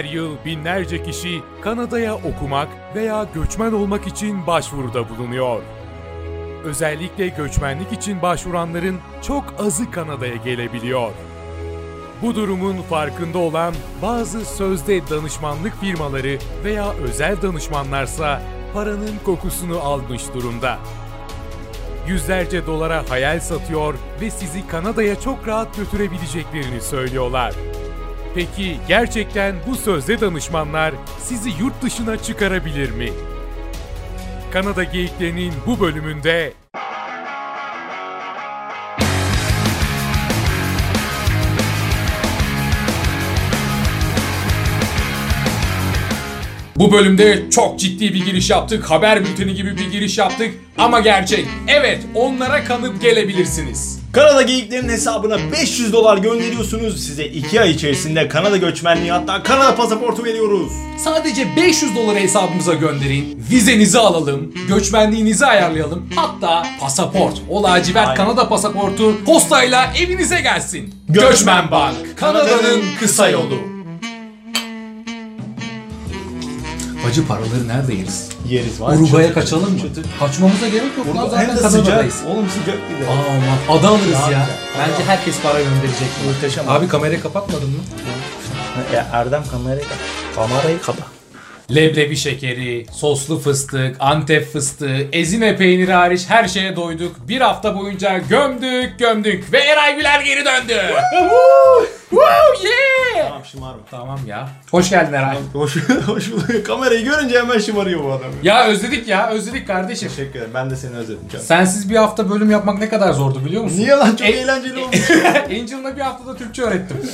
Her yıl binlerce kişi Kanada'ya okumak veya göçmen olmak için başvuruda bulunuyor. Özellikle göçmenlik için başvuranların çok azı Kanada'ya gelebiliyor. Bu durumun farkında olan bazı sözde danışmanlık firmaları veya özel danışmanlarsa paranın kokusunu almış durumda. Yüzlerce dolara hayal satıyor ve sizi Kanada'ya çok rahat götürebileceklerini söylüyorlar. Peki gerçekten bu sözde danışmanlar sizi yurt dışına çıkarabilir mi? Kanada Geyiklerinin bu bölümünde Bu bölümde çok ciddi bir giriş yaptık. Haber bülteni gibi bir giriş yaptık. Ama gerçek. Evet onlara kanıp gelebilirsiniz. Kanada geyiklerin hesabına 500 dolar gönderiyorsunuz. Size 2 ay içerisinde Kanada göçmenliği hatta Kanada pasaportu veriyoruz. Sadece 500 doları hesabımıza gönderin. Vizenizi alalım. Göçmenliğinizi ayarlayalım. Hatta pasaport. O lacivert Aynen. Kanada pasaportu postayla evinize gelsin. Göçmen Bank. Kanada'nın kısa yolu. Bacı paraları nerede yeriz? Yeriz var. Uruguay'a Çıtır kaçalım mı? çıtır. Kaçmamıza gerek yok lan Burada zaten hem de sıcak. Kanada'dayız. Oğlum sıcak bir de. Aman ada alırız ya. güzel. Bence herkes para gönderecek. Muhteşem. Abi kamerayı kapatmadın mı? Ya Erdem kamerayı Kamerayı kapa. Leblebi şekeri, soslu fıstık, antep fıstığı, ezine peyniri hariç her şeye doyduk. Bir hafta boyunca gömdük gömdük ve Eray Güler geri döndü. Woo yeah! Tamam şımarma. Tamam ya. Hoş geldin Eray. Hoş, hoş bulduk. Kamerayı görünce hemen şımarıyor bu adam. Ya özledik ya özledik kardeşim. Teşekkür ederim. Ben de seni özledim canım. Sensiz bir hafta bölüm yapmak ne kadar zordu biliyor musun? Niye lan çok E- eğlenceli olmuş. Angel'la bir haftada Türkçe öğrettim.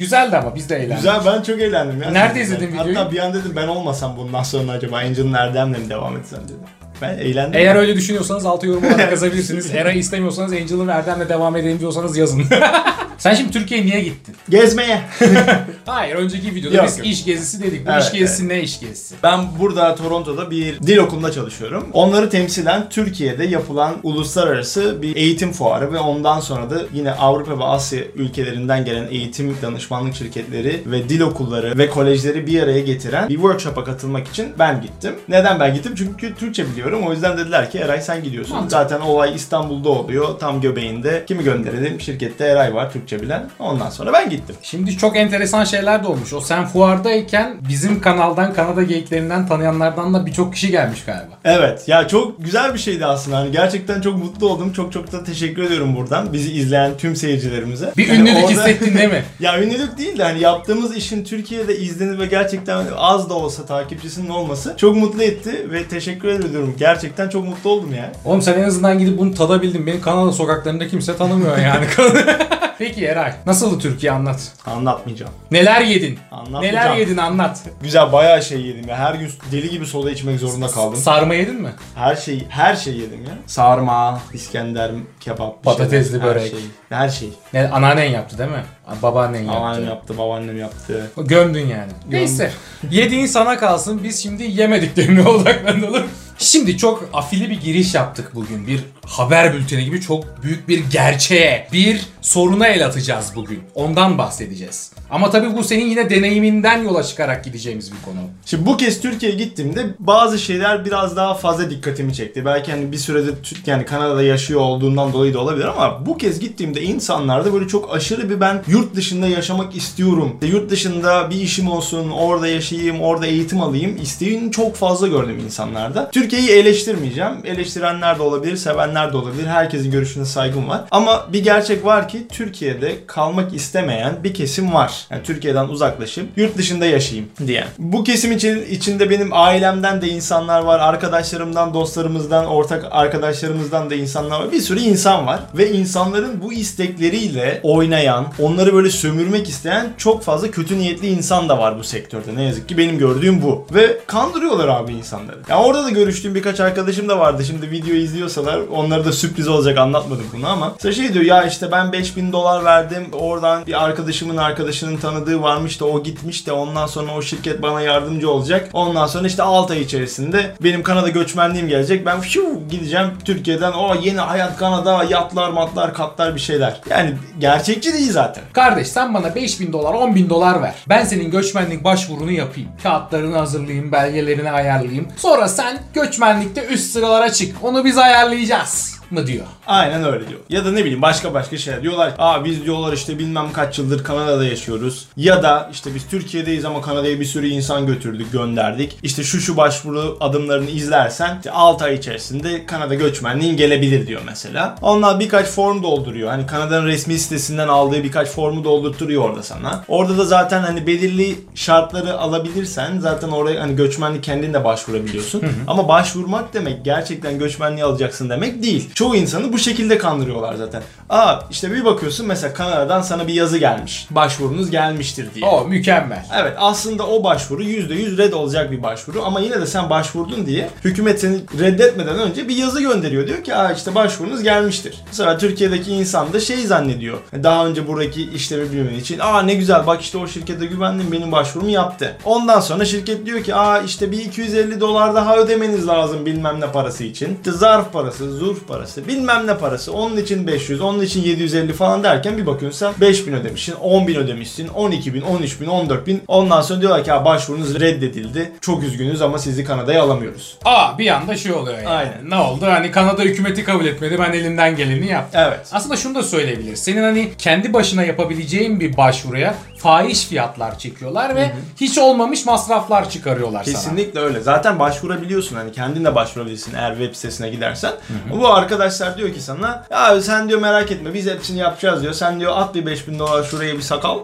Güzeldi ama biz de eğlendik. Güzel ben çok eğlendim ya. Nerede izledin videoyu? Hatta bir an dedim ben olmasam bundan sonra acaba Angel'ın Erdem'le mi devam etsem dedim. Ben eğlendim. Eğer öyle düşünüyorsanız altı yorum olarak yazabilirsiniz. Eray'ı istemiyorsanız Angel'ın Erdem'le devam edelim diyorsanız yazın. Sen şimdi Türkiye'ye niye gittin? Gezmeye. Hayır önceki videoda Yok, biz yok. iş gezisi dedik. Bu Evet, iş gezisi ne iş gezisi? Ben burada Toronto'da bir dil okulunda çalışıyorum. Onları temsilen Türkiye'de yapılan uluslararası bir eğitim fuarı ve ondan sonra da yine Avrupa ve Asya ülkelerinden gelen eğitim danışmanlık şirketleri ve dil okulları ve kolejleri bir araya getiren bir workshop'a katılmak için ben gittim. Neden ben gittim? Çünkü Türkçe biliyorum. O yüzden dediler ki Eray sen gidiyorsun. Mantıklı. Zaten olay İstanbul'da oluyor. Tam göbeğinde. Kimi gönderelim? Şirkette Eray var Türkçe bilen. Ondan sonra ben gittim. Şimdi çok enteresan şeyler de olmuş. O sen fuardayken bizim kanaldan Kanada geyiklerinden tanıyanlardan da birçok kişi gelmiş galiba. Evet ya çok güzel bir şeydi aslında. Hani gerçekten çok mutlu oldum. Çok çok da teşekkür ediyorum buradan bizi izleyen tüm seyircilerimize. Bir Hani ünlülük orada- hissettin değil mi? ya ünlülük değil de hani yaptığımız işin Türkiye'de izlenir ve gerçekten az da olsa takipçisinin olması çok mutlu etti ve teşekkür ediyorum. Gerçekten çok mutlu oldum ya. Oğlum sen en azından gidip bunu tadabildin. Beni Kanada sokaklarında kimse tanımıyor yani. Peki Eray, nasıldı Türkiye anlat. Anlatmayacağım. Neler yedin? Anlatmayacağım. Neler yedin anlat. Güzel bayağı şey yedim ya. Her gün deli gibi soda içmek zorunda kaldım. Sarma yedin mi? Her şey her şey yedim ya. Sarma, İskender, kebap, bir Patatesli şeyler, börek. Her şey. Her şey. Ne, anneannen yaptı değil mi? Babaannen yaptı. Anneannem yaptı, babaannem yaptı. Gömdün yani. Neyse. Yediğin sana kalsın. Biz şimdi yemediklerine odaklanalım. Şimdi çok afili bir giriş yaptık bugün. Bir haber bülteni gibi çok büyük bir gerçeğe, bir soruna el atacağız bugün. Ondan bahsedeceğiz. Ama tabii bu senin yine deneyiminden yola çıkarak gideceğimiz bir konu. Şimdi bu kez Türkiye'ye gittiğimde bazı şeyler biraz daha fazla dikkatimi çekti. Belki hani bir süredir yani Kanada'da yaşıyor olduğundan dolayı da olabilir ama bu kez gittiğimde insanlarda böyle çok aşırı bir ben yurt dışında yaşamak istiyorum. İşte Yurt dışında bir işim olsun, orada yaşayayım, orada eğitim alayım isteğini çok fazla gördüm insanlarda. Türkiye'yi eleştirmeyeceğim. Eleştirenler de olabilir, sevenler de olabilir. Herkesin görüşüne saygım var. Ama bir gerçek var ki Türkiye'de kalmak istemeyen bir kesim var. Yani Türkiye'den uzaklaşıp yurt dışında yaşayayım diyen. Bu kesim için, içinde benim ailemden de insanlar var. Arkadaşlarımdan, dostlarımızdan, ortak arkadaşlarımızdan da insanlar var. Bir sürü insan var. Ve insanların bu istekleriyle oynayan, onları böyle sömürmek isteyen çok fazla kötü niyetli insan da var bu sektörde. Ne yazık ki benim gördüğüm bu. Ve kandırıyorlar abi insanları. Ya orada da görüştüğüm birkaç arkadaşım da vardı. Şimdi videoyu izliyorsalar onlara da sürpriz olacak anlatmadık bunu ama. Mesela şey diyor ya işte ben 5000 dolar verdim. Oradan bir arkadaşımın arkadaşını birisinin tanıdığı varmış da o gitmiş de ondan sonra o şirket bana yardımcı olacak. Ondan sonra işte 6 ay içerisinde benim Kanada göçmenliğim gelecek. Ben şu gideceğim Türkiye'den o yeni hayat Kanada yatlar matlar katlar bir şeyler. Yani gerçekçi değil zaten. Kardeş sen bana 5000 dolar 10 bin dolar ver. Ben senin göçmenlik başvurunu yapayım. Kağıtlarını hazırlayayım, belgelerini ayarlayayım. Sonra sen göçmenlikte üst sıralara çık. Onu biz ayarlayacağız mı diyor. Aynen öyle diyor. Ya da ne bileyim başka başka şeyler. Diyorlar aa biz diyorlar işte bilmem kaç yıldır Kanada'da yaşıyoruz. Ya da işte biz Türkiye'deyiz ama Kanada'ya bir sürü insan götürdük, gönderdik. İşte şu şu başvuru adımlarını izlersen işte 6 ay içerisinde Kanada göçmenliğin gelebilir diyor mesela. Onlar birkaç form dolduruyor. Hani Kanada'nın resmi sitesinden aldığı birkaç formu doldurturuyor orada sana. Orada da zaten hani belirli şartları alabilirsen zaten oraya hani göçmenlik kendin de başvurabiliyorsun. Ama başvurmak demek gerçekten göçmenliği alacaksın demek değil. Çoğu insanı bu şekilde kandırıyorlar zaten. Aa işte bir bakıyorsun mesela Kanada'dan sana bir yazı gelmiş. Başvurunuz gelmiştir diye. O mükemmel. Evet aslında o başvuru %100 red olacak bir başvuru ama yine de sen başvurdun diye hükümet seni reddetmeden önce bir yazı gönderiyor. Diyor ki Aa işte başvurunuz gelmiştir. Mesela Türkiye'deki insan da şey zannediyor. Daha önce buradaki işlemi bilmemen için aa ne güzel bak işte o şirkete güvendim benim başvurumu yaptı. Ondan sonra şirket diyor ki aa işte bir 250 dolar daha ödemeniz lazım bilmem ne parası için. İşte zarf parası, zurf parası, bilmem ne parası. Onun için 500, onun için 750 falan derken bir bakıyorsun sen 5000 ödemişsin, 10.000 ödemişsin, 12.000, 13.000, 14.000. Ondan sonra diyorlar ki başvurunuz reddedildi. Çok üzgünüz ama sizi Kanada'ya alamıyoruz. Aa bir anda şey oluyor yani. Aynen. Ne oldu? Hani Kanada hükümeti kabul etmedi. Ben elimden geleni yaptım. Evet. Aslında şunu da söyleyebiliriz. Senin hani kendi başına yapabileceğin bir başvuruya fahiş fiyatlar çekiyorlar ve hiç olmamış masraflar çıkarıyorlar sana. Kesinlikle öyle. Zaten başvurabiliyorsun hani kendin de başvurabilirsin eğer web sitesine gidersen. Bu arkadaşlar diyor ki sana ya sen diyor merak etme biz hepsini yapacağız diyor. Sen diyor at bir 5000 dolar şuraya bir sakal.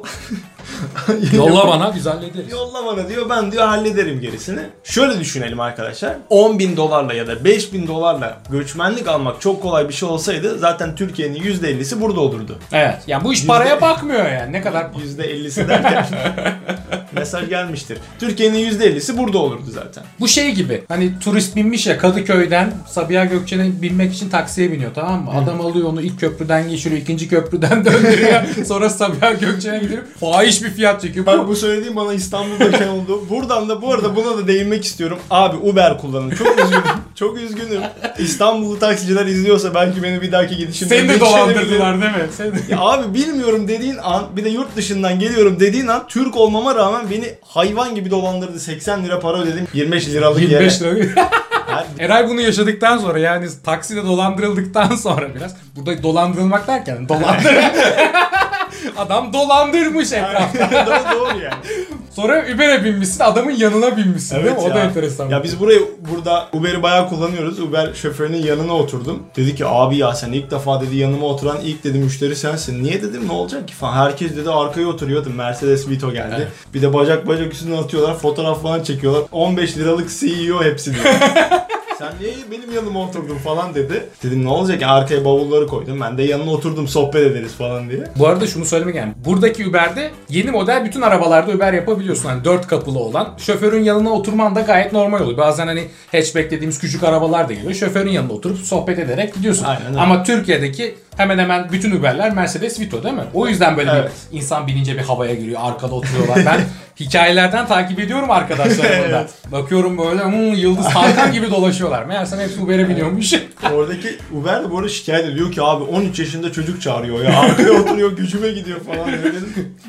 Yolla bana biz hallederiz. Yolla bana diyor ben diyor hallederim gerisini. Şöyle düşünelim arkadaşlar. 10 bin dolarla ya da 5 bin dolarla göçmenlik almak çok kolay bir şey olsaydı zaten Türkiye'nin %50'si burada olurdu. Evet. Yani bu iş paraya bakmıyor yani. Ne kadar %50'si derken mesaj gelmiştir. Türkiye'nin %50'si burada olurdu zaten. Bu şey gibi hani turist binmiş ya Kadıköy'den Sabiha Gökçen'e binmek için taksiye biniyor tamam mı? Adam alıyor onu ilk köprüden geçiriyor, ikinci köprüden döndürüyor. sonra Sabiha Gökçen'e gidiyor. Fahiş bir fiyat çekiyor. Bak Bu, söylediğim bana İstanbul'dayken oldu. Buradan da bu arada buna da değinmek istiyorum. Abi Uber kullanın. Çok üzgünüm. Çok üzgünüm. İstanbullu taksiciler izliyorsa belki beni bir dahaki gidişimde seni de dolandırdılar değil mi? Seni Ya abi bilmiyorum dediğin an bir de yurt dışından geliyorum dediğin an Türk olmama rağmen beni hayvan gibi dolandırdı. 80 lira para ödedim 25 liralık 25 yere. lira. Her- Eray bunu yaşadıktan sonra yani takside dolandırıldıktan sonra biraz burada dolandırılmak derken dolandır. Adam dolandırmış etrafta. doğru, doğru yani. Sonra Uber'e binmişsin adamın yanına binmişsin değil mi? O da ya. enteresan. Ya biz burayı burada Uber'i bayağı kullanıyoruz. Uber şoförünün yanına oturdum. Dedi ki abi ya sen ilk defa dedi yanıma oturan ilk dedi müşteri sensin. Niye dedim ne olacak ki falan. Herkes dedi arkaya oturuyordu. Mercedes Vito geldi. Evet. Bir de bacak bacak üstüne atıyorlar. Fotoğraf falan çekiyorlar. 15 liralık CEO hepsi diyor. Sen niye benim yanıma oturdun falan dedi. Dedim ne olacak ya arkaya bavulları koydum. Ben de yanına oturdum sohbet ederiz falan diye. Bu arada şunu söylemek yani. Buradaki Uber'de yeni model bütün arabalarda Uber yapabiliyorsun. Hani dört kapılı olan. Şoförün yanına oturman da gayet normal oluyor. Bazen hani hatchback dediğimiz küçük arabalar da geliyor. Şoförün yanına oturup sohbet ederek gidiyorsun. Aynen öyle. Ama Türkiye'deki hemen hemen bütün Uber'ler Mercedes Vito değil mi? O yüzden böyle Evet. bir insan binince bir havaya giriyor. Arkada oturuyorlar. Ben hikayelerden takip ediyorum arkadaşlarımı da. Bakıyorum böyle hmm, Yıldız Hakan gibi dolaşıyorlar. Meğersem hepsi Uber'e biniyormuş. Oradaki Uber de bu arada şikayet ediyor ki abi 13 yaşında çocuk çağırıyor ya. Arkaya oturuyor gücüme gidiyor falan.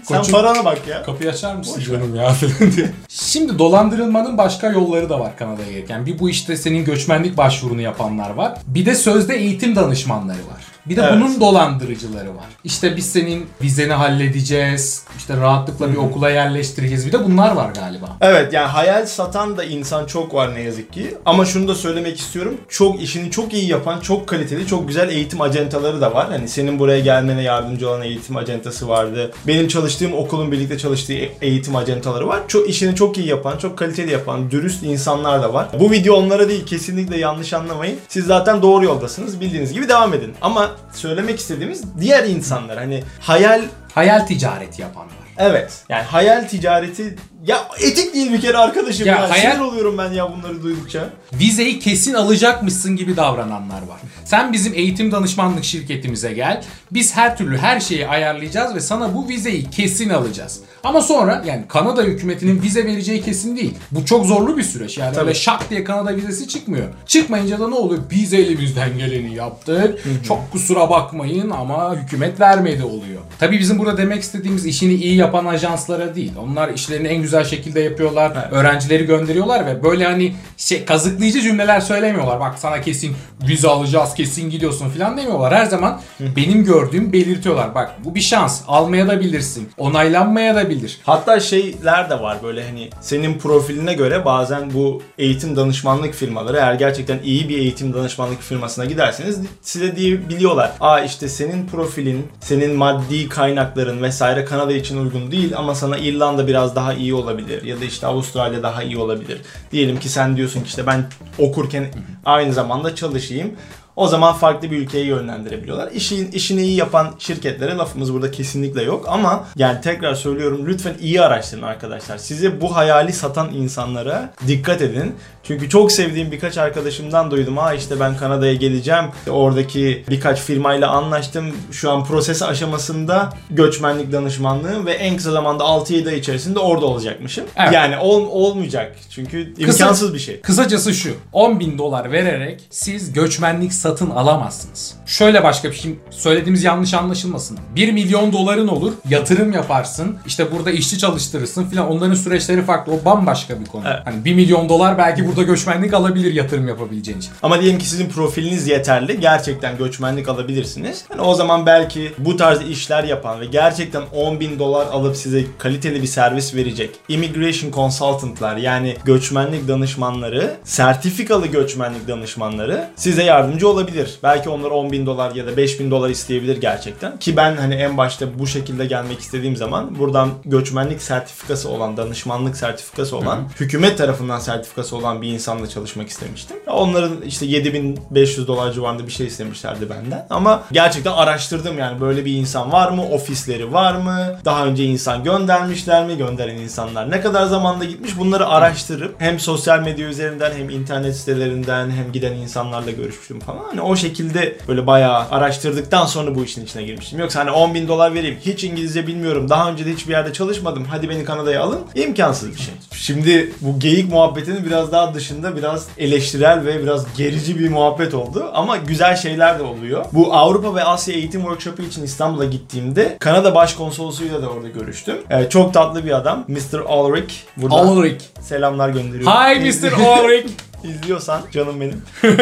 Sen Koçum- parana bak ya. Kapıyı açar mısın Boş canım ya falan diye. Şimdi dolandırılmanın başka yolları da var Kanada'ya gelirken. Bir bu işte senin göçmenlik başvurunu yapanlar var. Bir de sözde eğitim danışmanları var. Bir de Evet. bunun dolandırıcıları var. İşte biz senin vizeni halledeceğiz. işte rahatlıkla bir okula yerleştireceğiz. Bir de bunlar var galiba. Evet yani hayal satan da insan çok var ne yazık ki. Ama şunu da söylemek istiyorum. Çok işini çok iyi yapan, çok kaliteli, çok güzel eğitim acentaları da var. Hani senin buraya gelmene yardımcı olan eğitim acentası vardı. Benim çalıştığım okulun birlikte çalıştığı e- eğitim acentaları var. Çok işini çok iyi yapan, çok kaliteli yapan, dürüst insanlar da var. Bu video onlara değil kesinlikle yanlış anlamayın. Siz zaten doğru yoldasınız. Bildiğiniz gibi devam edin. Ama söylemek istediğimiz diğer insanlar hani hayal Hayal ticareti yapanlar. Evet. Yani hayal ticareti Ya etik değil bir kere arkadaşım Ya ya. hayal- Sinir oluyorum ben ya bunları duydukça. Vizeyi kesin alacakmışsın gibi davrananlar var. Sen bizim eğitim danışmanlık şirketimize gel. Biz her türlü her şeyi ayarlayacağız ve sana bu vizeyi kesin alacağız. Ama sonra yani Kanada hükümetinin vize vereceği kesin değil. Bu çok zorlu bir süreç. Yani öyle şak diye Kanada vizesi çıkmıyor. Çıkmayınca da ne oluyor? Biz elimizden geleni yaptık. Çok kusura bakmayın ama hükümet vermedi oluyor. Tabii bizim burada demek istediğimiz işini iyi yapan ajanslara değil. Onlar işlerini en güzel şekilde yapıyorlar. Öğrencileri gönderiyorlar ve böyle hani şey kazıklayıcı cümleler söylemiyorlar. Bak sana kesin vize alacağız, kesin gidiyorsun falan demiyorlar. Her zaman benim gördüğüm belirtiyorlar. Bak bu bir şans. Almaya da bilirsin. Onaylanmaya da bilir. Hatta şeyler de var böyle hani senin profiline göre bazen bu eğitim danışmanlık firmaları eğer gerçekten iyi bir eğitim danışmanlık firmasına giderseniz size diye biliyorlar. Aa işte senin profilin, senin maddi kaynakların vesaire Kanada için uygun değil ama sana İrlanda biraz daha iyi olabilir ya da işte Avustralya daha iyi olabilir. Diyelim ki sen diyorsun ki işte ben okurken aynı zamanda çalışayım. O zaman farklı bir ülkeye yönlendirebiliyorlar. İşin, işini iyi yapan şirketlere lafımız burada kesinlikle yok ama yani tekrar söylüyorum lütfen iyi araştırın arkadaşlar. Size bu hayali satan insanlara dikkat edin. Çünkü çok sevdiğim birkaç arkadaşımdan duydum. Ha işte ben Kanada'ya geleceğim. Oradaki birkaç firmayla anlaştım. Şu an proses aşamasında göçmenlik danışmanlığı ve en kısa zamanda 6-7 ay içerisinde orada olacakmışım. Evet. Yani ol, olmayacak. Çünkü Kısa- imkansız bir şey. Kısacası şu. 10 bin dolar vererek siz göçmenlik satın alamazsınız. Şöyle başka bir şey söylediğimiz yanlış anlaşılmasın. 1 milyon doların olur yatırım yaparsın. işte burada işçi çalıştırırsın filan onların süreçleri farklı. O bambaşka bir konu. Evet. Hani 1 milyon dolar belki burada göçmenlik alabilir yatırım yapabileceğin için. Ama diyelim ki sizin profiliniz yeterli. Gerçekten göçmenlik alabilirsiniz. Yani o zaman belki bu tarz işler yapan ve gerçekten 10 bin dolar alıp size kaliteli bir servis verecek immigration consultantlar yani göçmenlik danışmanları, sertifikalı göçmenlik danışmanları size yardımcı olabilir. Belki onlar 10 bin dolar ya da 5 bin dolar isteyebilir gerçekten. Ki ben hani en başta bu şekilde gelmek istediğim zaman buradan göçmenlik sertifikası olan, danışmanlık sertifikası olan, hükümet tarafından sertifikası olan bir insanla çalışmak istemiştim. Onların işte 7500 dolar civarında bir şey istemişlerdi benden. Ama gerçekten araştırdım yani böyle bir insan var mı? Ofisleri var mı? Daha önce insan göndermişler mi? Gönderen insanlar ne kadar zamanda gitmiş? Bunları araştırıp hem sosyal medya üzerinden hem internet sitelerinden hem giden insanlarla görüşmüştüm falan. Hani o şekilde böyle bayağı araştırdıktan sonra bu işin içine girmiştim. Yoksa hani 10 bin dolar vereyim hiç İngilizce bilmiyorum daha önce de hiçbir yerde çalışmadım hadi beni Kanada'ya alın imkansız bir şey. Şimdi bu geyik muhabbetinin biraz daha dışında biraz eleştirel ve biraz gerici bir muhabbet oldu ama güzel şeyler de oluyor. Bu Avrupa ve Asya Eğitim Workshop'u için İstanbul'a gittiğimde Kanada Başkonsolosuyla da orada görüştüm. Ee, çok tatlı bir adam Mr. Ulrich. Buradan Ulrich. selamlar gönderiyorum. Hi Mr. Ulrich. İzliyorsan canım benim.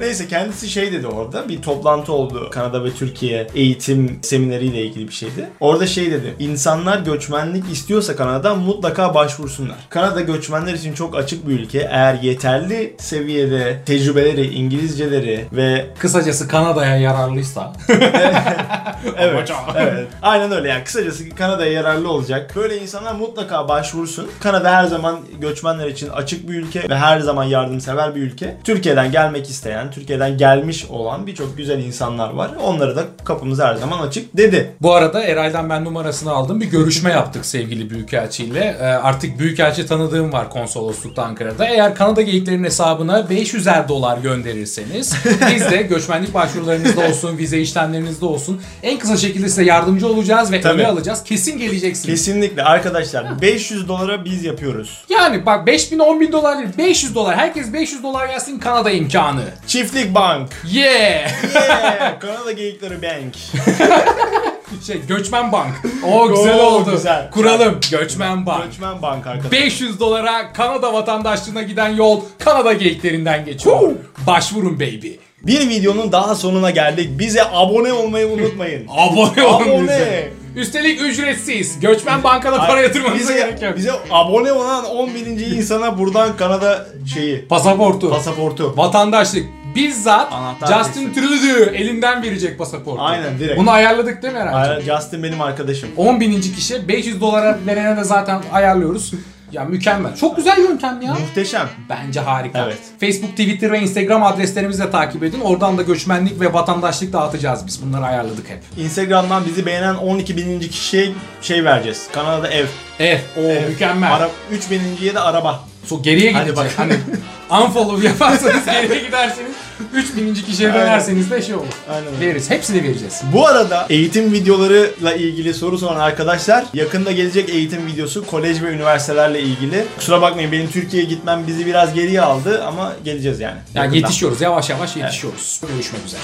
Neyse kendisi şey dedi orada bir toplantı oldu Kanada ve Türkiye eğitim semineriyle ilgili bir şeydi. Orada şey dedi insanlar göçmenlik istiyorsa Kanada mutlaka başvursunlar. Kanada göçmenler için çok açık bir ülke. Eğer yeterli seviyede tecrübeleri, İngilizceleri ve Kısacası Kanada'ya yararlıysa. Evet. Evet. Aynen öyle yani. Kısacası Kanada'ya yararlı olacak. Böyle insanlar mutlaka başvursun. Kanada her zaman göçmenler için açık bir ülke ve her zaman yardımsever bir ülke. Türkiye'den gelmek isteyen, Türkiye'den gelmiş olan birçok güzel insanlar var. Onları da kapımız her zaman açık dedi. Bu arada Eray'dan ben numarasını aldım. Bir görüşme yaptık sevgili Büyükelçiyle. Ee, artık Büyükelçi tanıdığım var konsoloslukta Ankara'da. Eğer Kanada geyiklerin hesabına 500'er dolar gönderirseniz biz de göçmenlik başvurularınızda olsun, vize işlemlerinizde olsun en kısa şekilde size yardımcı olacağız ve Tabii. öne alacağız. Kesin geleceksiniz. Kesinlikle arkadaşlar 500 dolara biz yapıyoruz. Yani bak 5000 10 bin dolar değil 500 dolar. Herkes 500 dolar gelsin Kanada imkanı. Çiftlik Bank. Yeah! Yeah! Kanada Geyikleri Bank. şey Göçmen Bank. O güzel Oo, oldu. güzel. Kuralım Göçmen Bank. Göçmen Bank arkadaşlar. 500 dolara Kanada vatandaşlığına giden yol Kanada geyiklerinden geçiyor. Woo! Başvurun baby. Bir videonun daha sonuna geldik. Bize abone olmayı unutmayın. Abone olun Abone. bize. Üstelik ücretsiz. Göçmen bankada para yatırmanıza gerek yok. Bize abone olan 10 bininci insana buradan Kanada şeyi Pasaportu. pasaportu. Vatandaşlık. Bizzat Anahtar Justin Trudeau elinden verecek pasaportu. Aynen, direkt. Bunu ayarladık değil mi? Aynen, Justin benim arkadaşım. 10 bininci kişi 500 dolara verene de zaten ayarlıyoruz. Ya mükemmel. Çok güzel yöntem ya. Muhteşem. Bence harika. Evet. Facebook, Twitter ve Instagram adreslerimizi de takip edin. Oradan da göçmenlik ve vatandaşlık dağıtacağız biz. Bunları ayarladık hep. Instagram'dan bizi beğenen 12 bininci kişiye şey vereceğiz. Kanalda ev. Evet. O Ev. mükemmel. Ara, 3 bininciye de araba. So, geriye Hadi gidecek. bak. Hani unfollow yaparsanız geriye giderseniz 3000. kişiye dönerseniz de şey olur. Aynen. Veririz. Hepsini vereceğiz. Bu arada eğitim videolarıyla ilgili soru soran arkadaşlar yakında gelecek eğitim videosu kolej ve üniversitelerle ilgili. Kusura bakmayın benim Türkiye'ye gitmem bizi biraz geriye aldı ama geleceğiz yani. Yani Yakında. yetişiyoruz. Yavaş yavaş yetişiyoruz. Görüşmek üzere.